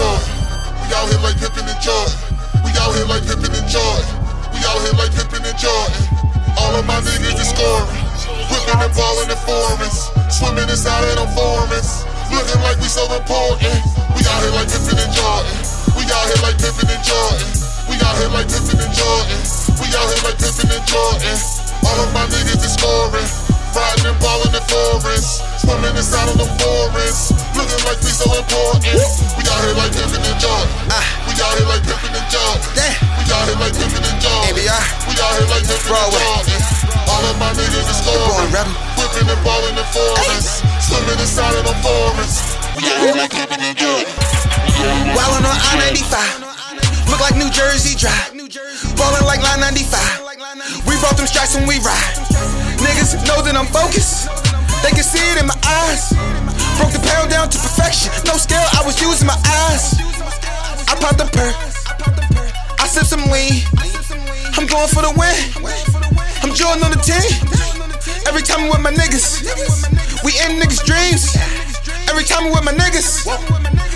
and. We out here like Pippen and Jordan. We out here like Pippen and Jordan. We out here like Pippen and Jordan. All of my niggas is scoring. Whipping and balling in foreigns. Swimming inside of them foreigns. Looking like we so important. We out here like Pippen and Jordan. We out here like Pippen and Jordan. We out here like Pippen and Jordan. We out here like Pippen and Jordan. All of my niggas is scoring. Riding and balling in foreigns. Swimming inside of them foreigns. Looking like we so important. We out here like Whipping and balling in foreigns. Swimming inside of them foreigns. We out here like Pippen and Jordan. Wildin' on I 95. Look like New Jersey Drive. Ballin' like Line 95. We brought them strikes when we ride. Niggas know that I'm focused. They can see it in my eyes. Broke the pound down to perfection. No scale, I was using my eyes. I popped a perk. I sip some lean. I'm going for the win. I'm joining on the team. Every time I'm with my niggas, we in niggas' dreams. Every time I'm with my niggas,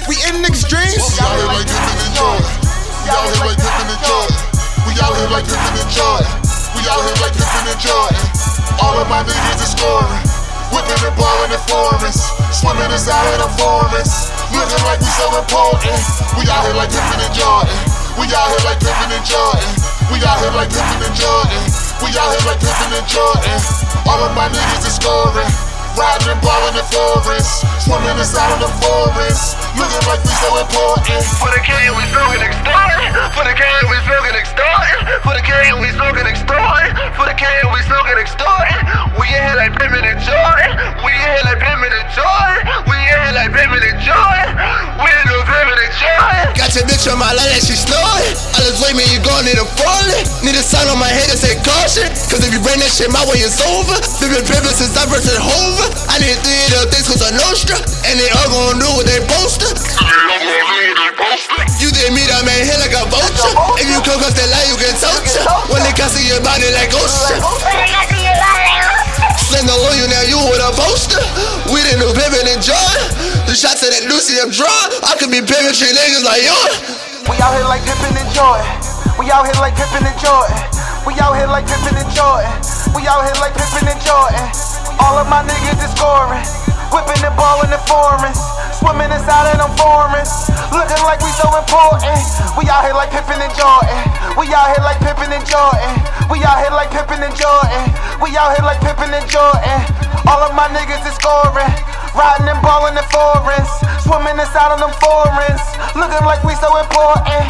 we in niggas' dreams. We out here like Pippen and Jordan. We out here like Pippen and Jordan. We out here like Pippen and Jordan. We out here like Pippen and Jordan. All of my niggas is scoring. Whipping and balling in foreigns. Swimming inside of the foreigns. Looking like we so important. We out here like Pippen and Jordan. We out here like Pippen and Jordan. We out here like Pippen and Jordan. We out here like Pippen and Jordan. All of my niggas is scoring. Riding and balling in foreigns. Swimming inside of the foreigns. Looking like we so important. For the king, we smoking extort. For the king, we smoking extort. For the king, we smoking extort. For the king, we smoking extort. We in here like Pimpin' and Jordan. We in here like Pimpin' and Jordan. We in here like Pimpin' and Jordan. We in the Pimpin' and Jordan. Got your bitch on my line and she snoring. Gon' falling. Need a sign on my head that say caution. Cause if you bring that shit my way, it's over. They been pimpin' since I versus Hova. I need three of things cause I Nostra. And they all gon' do what they poster. You did me that man here like a vulture. If you come cause that lie, you can torture. When they can see your body like ocean. The on you now, you with a poster. We the new Pimpin' and John. The shots of that Lucy, I'm drawn. I could be shit niggas like you. We out here like Pippen and Jordan. We out here like Pippen and Jordan. We out here like Pippen and Jordan. We out here like Pippen and Jordan. All of my niggas is scoring. Whipping and balling in the foreigns. Swimming inside of them foreigns. Looking like we so important. We out here like Pippen and Jordan. We out here like Pippen and Jordan. We out here like Pippen and Jordan. We out here like Pippen and Jordan. All of my niggas is scoring. Riding and balling in the foreigns. Swimming inside of them foreigns. Looking like we so important.